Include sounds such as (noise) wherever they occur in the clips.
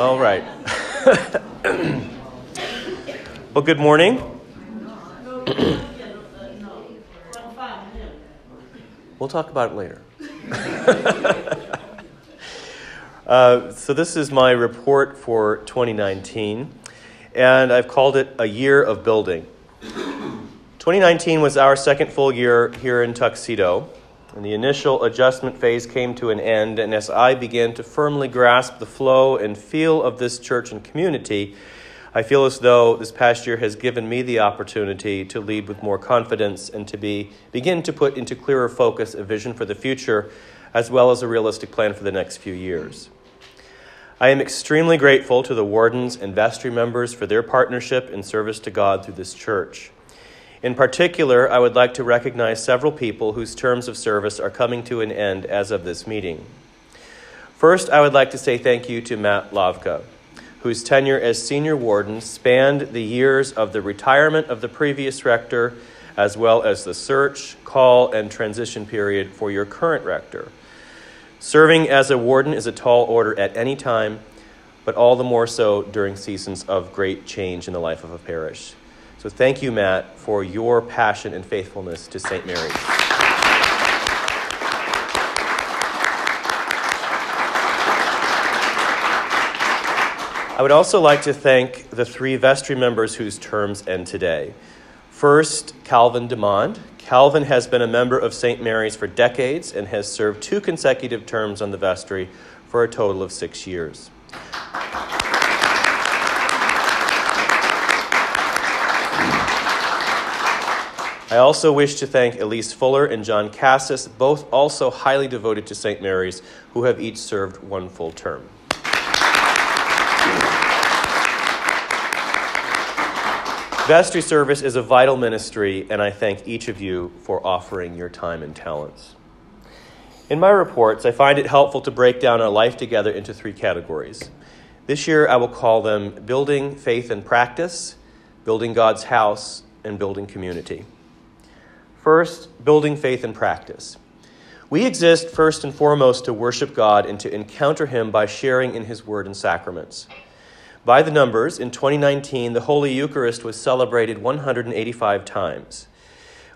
All right. (coughs) well, good morning. (coughs) we'll talk about it later. (laughs) uh, so, this is my report for 2019, and I've called it A Year of Building. 2019 was our second full year here in Tuxedo. And the initial adjustment phase came to an end, and as I began to firmly grasp the flow and feel of this church and community, I feel as though this past year has given me the opportunity to lead with more confidence and to be, begin to put into clearer focus a vision for the future as well as a realistic plan for the next few years. I am extremely grateful to the wardens and vestry members for their partnership and service to God through this church. In particular, I would like to recognize several people whose terms of service are coming to an end as of this meeting. First, I would like to say thank you to Matt Lavka, whose tenure as senior warden spanned the years of the retirement of the previous rector, as well as the search, call, and transition period for your current rector. Serving as a warden is a tall order at any time, but all the more so during seasons of great change in the life of a parish. So thank you, Matt, for your passion and faithfulness to St. Mary's. I would also like to thank the three vestry members whose terms end today. First, Calvin DeMond. Calvin has been a member of St. Mary's for decades and has served two consecutive terms on the vestry for a total of six years. I also wish to thank Elise Fuller and John Cassis, both also highly devoted to St. Mary's, who have each served one full term. Vestry service is a vital ministry, and I thank each of you for offering your time and talents. In my reports, I find it helpful to break down our life together into three categories. This year, I will call them building faith and practice, building God's house, and building community. First, building faith and practice. We exist first and foremost to worship God and to encounter Him by sharing in His Word and sacraments. By the numbers, in 2019, the Holy Eucharist was celebrated 185 times.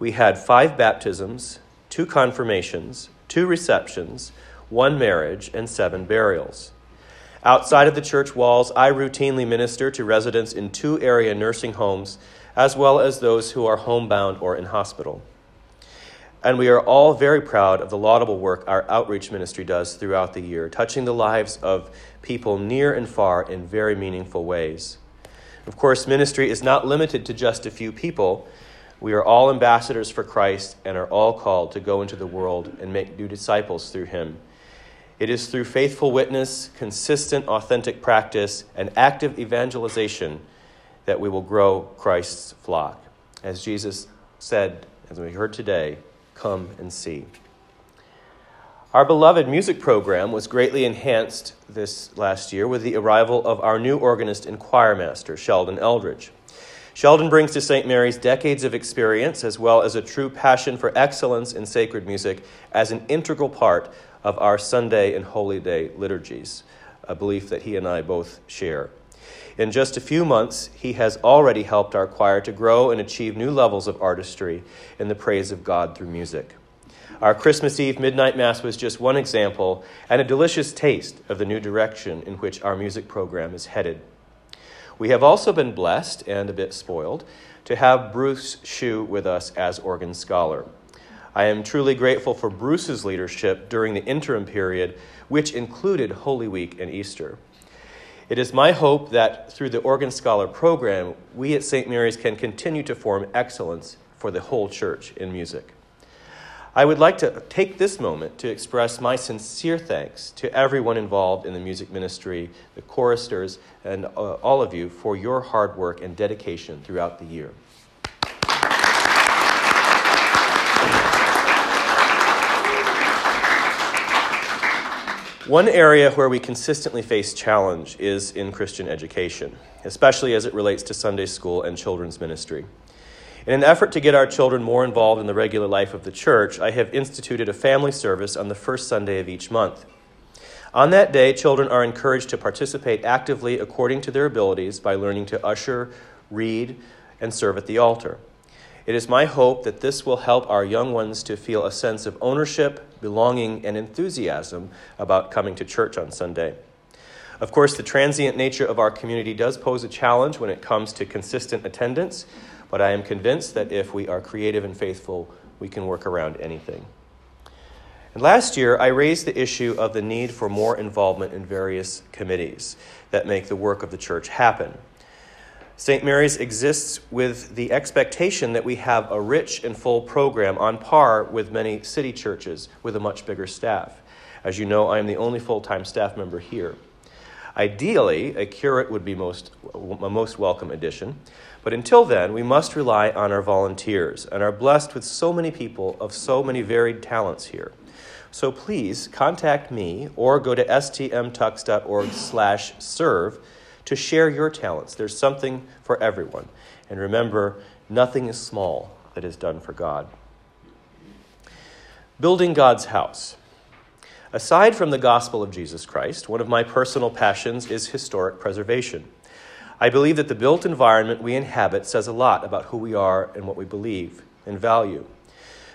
We had five baptisms, two confirmations, two receptions, one marriage, and seven burials. Outside of the church walls, I routinely minister to residents in two area nursing homes as well as those who are homebound or in hospital. And we are all very proud of the laudable work our outreach ministry does throughout the year, touching the lives of people near and far in very meaningful ways. Of course, ministry is not limited to just a few people. We are all ambassadors for Christ and are all called to go into the world and make new disciples through him. It is through faithful witness, consistent, authentic practice, and active evangelization that we will grow Christ's flock. As Jesus said, as we heard today, come and see. Our beloved music program was greatly enhanced this last year with the arrival of our new organist and choir master, Sheldon Eldridge. Sheldon brings to St. Mary's decades of experience as well as a true passion for excellence in sacred music as an integral part of our Sunday and Holy Day liturgies, a belief that he and I both share. In just a few months, he has already helped our choir to grow and achieve new levels of artistry in the praise of God through music. Our Christmas Eve Midnight Mass was just one example and a delicious taste of the new direction in which our music program is headed. We have also been blessed and a bit spoiled to have Bruce Shu with us as organ scholar. I am truly grateful for Bruce's leadership during the interim period, which included Holy Week and Easter. It is my hope that through the Organ Scholar program, we at St. Mary's can continue to form excellence for the whole church in music. I would like to take this moment to express my sincere thanks to everyone involved in the music ministry, the choristers, and uh, all of you for your hard work and dedication throughout the year. One area where we consistently face challenge is in Christian education, especially as it relates to Sunday school and children's ministry. In an effort to get our children more involved in the regular life of the church, I have instituted a family service on the first Sunday of each month. On that day, children are encouraged to participate actively according to their abilities by learning to usher, read, and serve at the altar. It is my hope that this will help our young ones to feel a sense of ownership, belonging, and enthusiasm about coming to church on Sunday. Of course, the transient nature of our community does pose a challenge when it comes to consistent attendance, but I am convinced that if we are creative and faithful, we can work around anything. And last year, I raised the issue of the need for more involvement in various committees that make the work of the church happen. St. Mary's exists with the expectation that we have a rich and full program on par with many city churches with a much bigger staff. As you know, I am the only full time staff member here. Ideally, a curate would be most, a most welcome addition, but until then, we must rely on our volunteers and are blessed with so many people of so many varied talents here. So please contact me or go to stmtux.org slash serve to share your talents. There's something for everyone. And remember, nothing is small that is done for God. Building God's house. Aside from the gospel of Jesus Christ, one of my personal passions is historic preservation. I believe that the built environment we inhabit says a lot about who we are and what we believe and value.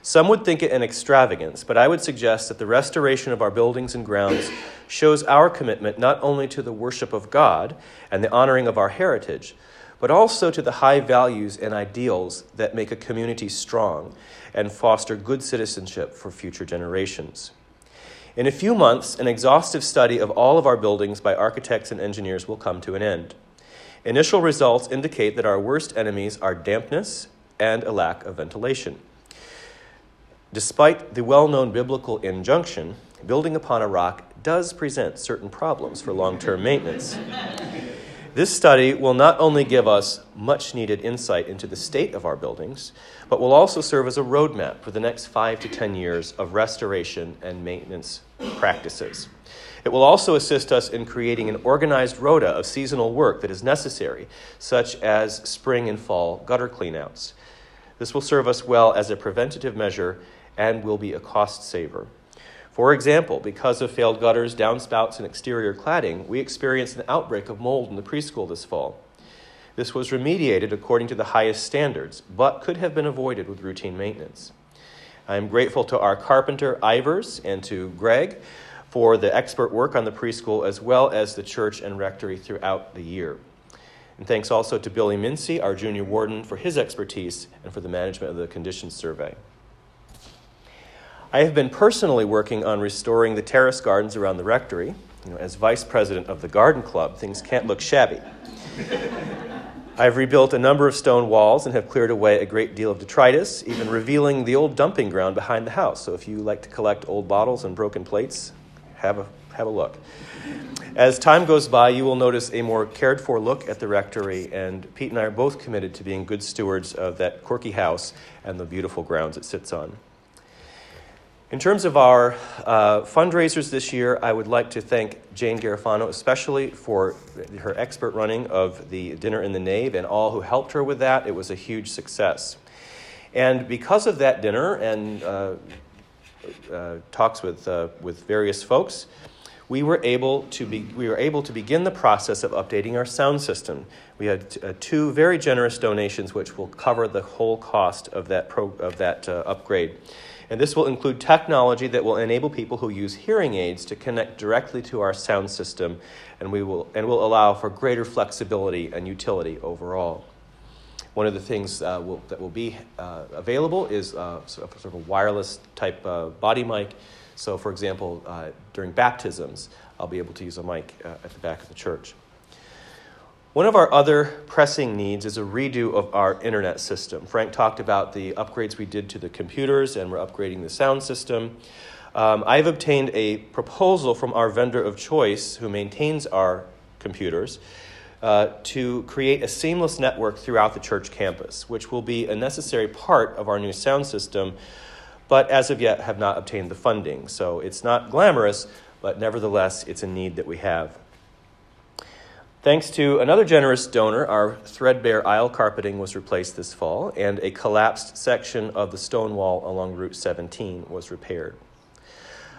Some would think it an extravagance, but I would suggest that the restoration of our buildings and grounds shows our commitment not only to the worship of God and the honoring of our heritage, but also to the high values and ideals that make a community strong and foster good citizenship for future generations. In a few months, an exhaustive study of all of our buildings by architects and engineers will come to an end. Initial results indicate that our worst enemies are dampness and a lack of ventilation. Despite the well known biblical injunction, building upon a rock does present certain problems for long term maintenance. This study will not only give us much needed insight into the state of our buildings, but will also serve as a roadmap for the next five to ten years of restoration and maintenance practices. It will also assist us in creating an organized rota of seasonal work that is necessary, such as spring and fall gutter cleanouts. This will serve us well as a preventative measure and will be a cost saver. For example, because of failed gutters, downspouts, and exterior cladding, we experienced an outbreak of mold in the preschool this fall. This was remediated according to the highest standards, but could have been avoided with routine maintenance. I am grateful to our carpenter, Ivers, and to Greg for the expert work on the preschool, as well as the church and rectory throughout the year. And thanks also to Billy Mincy, our junior warden, for his expertise and for the management of the conditions survey. I have been personally working on restoring the terrace gardens around the rectory. You know, as vice president of the garden club, things can't look shabby. I've rebuilt a number of stone walls and have cleared away a great deal of detritus, even revealing the old dumping ground behind the house. So if you like to collect old bottles and broken plates, have a, have a look. As time goes by, you will notice a more cared for look at the rectory, and Pete and I are both committed to being good stewards of that quirky house and the beautiful grounds it sits on. In terms of our uh, fundraisers this year, I would like to thank Jane Garofano especially for her expert running of the Dinner in the Nave and all who helped her with that. It was a huge success. And because of that dinner and uh, uh, talks with, uh, with various folks, we were able to be, we were able to begin the process of updating our sound system. We had uh, two very generous donations, which will cover the whole cost of that pro- of that uh, upgrade. And this will include technology that will enable people who use hearing aids to connect directly to our sound system, and, we will, and will allow for greater flexibility and utility overall. One of the things uh, will, that will be uh, available is uh, sort, of, sort, of, a wireless type body mic. So, for example, uh, during baptisms, I'll be able to use a mic uh, at the back of the church. One of our other pressing needs is a redo of our internet system. Frank talked about the upgrades we did to the computers, and we're upgrading the sound system. Um, I've obtained a proposal from our vendor of choice who maintains our computers uh, to create a seamless network throughout the church campus, which will be a necessary part of our new sound system, but as of yet have not obtained the funding. So it's not glamorous, but nevertheless, it's a need that we have. Thanks to another generous donor, our threadbare aisle carpeting was replaced this fall, and a collapsed section of the stone wall along Route 17 was repaired.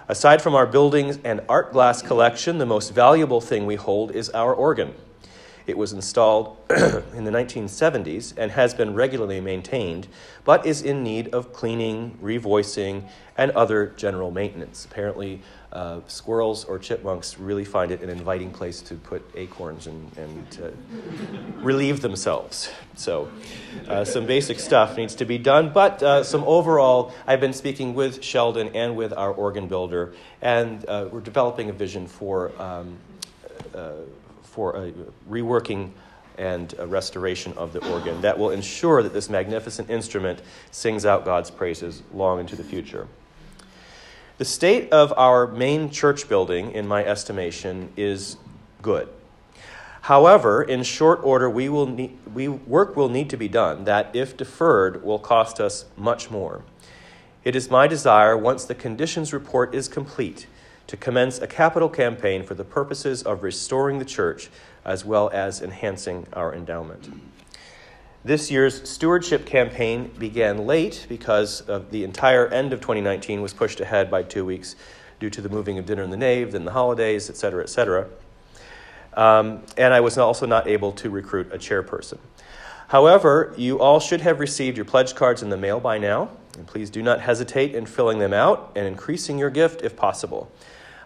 Aside from our buildings and art glass collection, the most valuable thing we hold is our organ. It was installed (clears throat) in the 1970s and has been regularly maintained, but is in need of cleaning, revoicing, and other general maintenance. Apparently, uh, squirrels or chipmunks really find it an inviting place to put acorns and, and (laughs) relieve themselves. So, uh, some basic stuff needs to be done, but uh, some overall, I've been speaking with Sheldon and with our organ builder, and uh, we're developing a vision for, um, uh, for a reworking and a restoration of the organ that will ensure that this magnificent instrument sings out God's praises long into the future. The state of our main church building, in my estimation, is good. However, in short order, we will need, we, work will need to be done that, if deferred, will cost us much more. It is my desire, once the conditions report is complete, to commence a capital campaign for the purposes of restoring the church as well as enhancing our endowment. This year's stewardship campaign began late because the entire end of 2019 was pushed ahead by two weeks due to the moving of dinner in the nave, then the holidays, et cetera, et cetera. Um, and I was also not able to recruit a chairperson. However, you all should have received your pledge cards in the mail by now, and please do not hesitate in filling them out and increasing your gift if possible.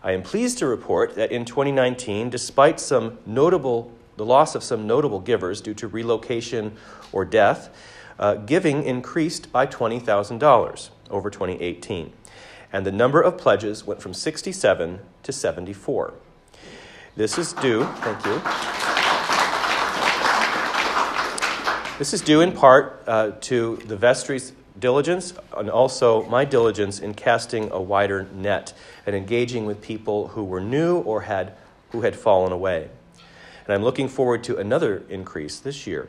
I am pleased to report that in 2019, despite some notable the loss of some notable givers due to relocation or death, uh, giving increased by $20,000 over 2018. And the number of pledges went from 67 to 74. This is due, thank you. This is due in part uh, to the vestry's diligence and also my diligence in casting a wider net and engaging with people who were new or had, who had fallen away and I'm looking forward to another increase this year.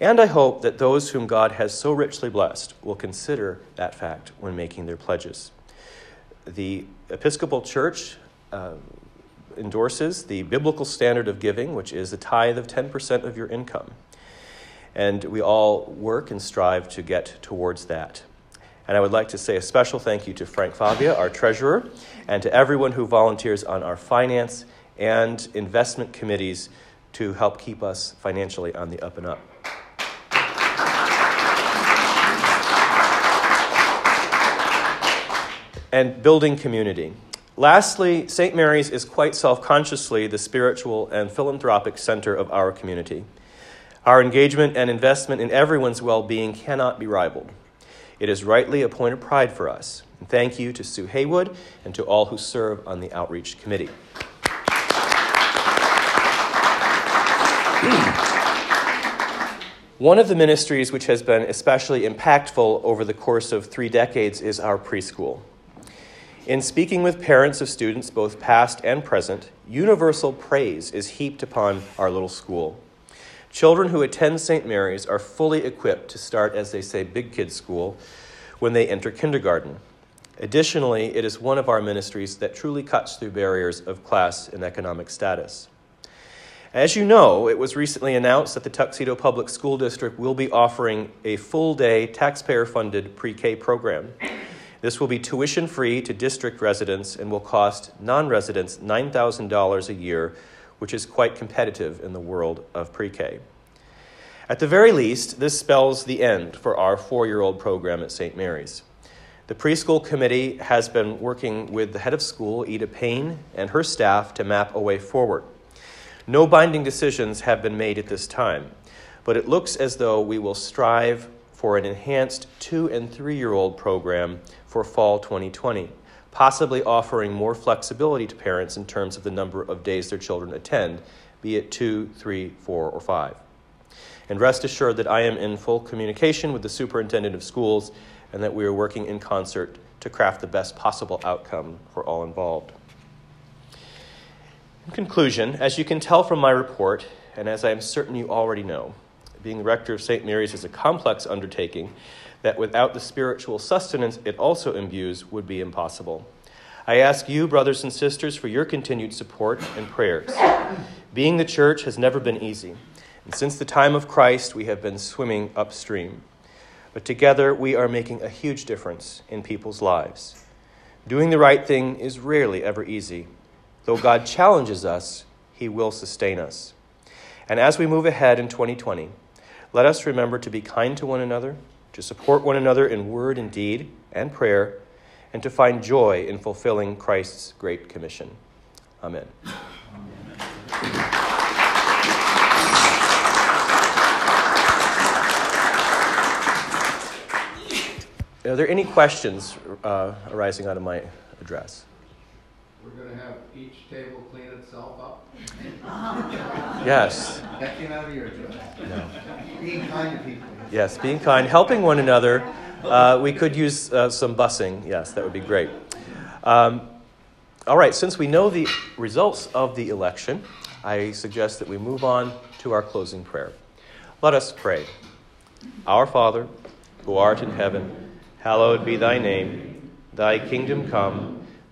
And I hope that those whom God has so richly blessed will consider that fact when making their pledges. The Episcopal Church uh, endorses the biblical standard of giving, which is a tithe of 10% of your income. And we all work and strive to get towards that. And I would like to say a special thank you to Frank Fabia, our treasurer, and to everyone who volunteers on our finance and investment committees to help keep us financially on the up and up. and building community. Lastly, St. Mary's is quite self consciously the spiritual and philanthropic center of our community. Our engagement and investment in everyone's well being cannot be rivaled. It is rightly a point of pride for us. And thank you to Sue Haywood and to all who serve on the Outreach Committee. (clears throat) One of the ministries which has been especially impactful over the course of three decades is our preschool. In speaking with parents of students, both past and present, universal praise is heaped upon our little school. Children who attend St. Mary's are fully equipped to start, as they say, big kid school when they enter kindergarten. Additionally, it is one of our ministries that truly cuts through barriers of class and economic status. As you know, it was recently announced that the Tuxedo Public School District will be offering a full day taxpayer funded pre K program. This will be tuition free to district residents and will cost non residents $9,000 a year, which is quite competitive in the world of pre K. At the very least, this spells the end for our four year old program at St. Mary's. The preschool committee has been working with the head of school, Ida Payne, and her staff to map a way forward. No binding decisions have been made at this time, but it looks as though we will strive for an enhanced two and three year old program for fall 2020, possibly offering more flexibility to parents in terms of the number of days their children attend, be it two, three, four, or five. And rest assured that I am in full communication with the superintendent of schools and that we are working in concert to craft the best possible outcome for all involved. In conclusion, as you can tell from my report, and as I am certain you already know, being rector of St. Mary's is a complex undertaking that without the spiritual sustenance it also imbues would be impossible. I ask you, brothers and sisters, for your continued support and prayers. Being the church has never been easy, and since the time of Christ, we have been swimming upstream. But together, we are making a huge difference in people's lives. Doing the right thing is rarely ever easy. Though God challenges us, He will sustain us. And as we move ahead in 2020, let us remember to be kind to one another, to support one another in word and deed and prayer, and to find joy in fulfilling Christ's great commission. Amen. Are there any questions uh, arising out of my address? We're going to have each table clean itself up. (laughs) Yes. That came out of your address. No. Being kind to people. Yes, being kind, helping one another. Uh, we could use uh, some busing. Yes, that would be great. Um, all right, since we know the results of the election, I suggest that we move on to our closing prayer. Let us pray. Our Father, who art in heaven, hallowed be thy name. Thy kingdom come,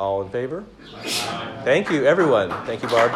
All in favor? Thank you, everyone. Thank you, Barb.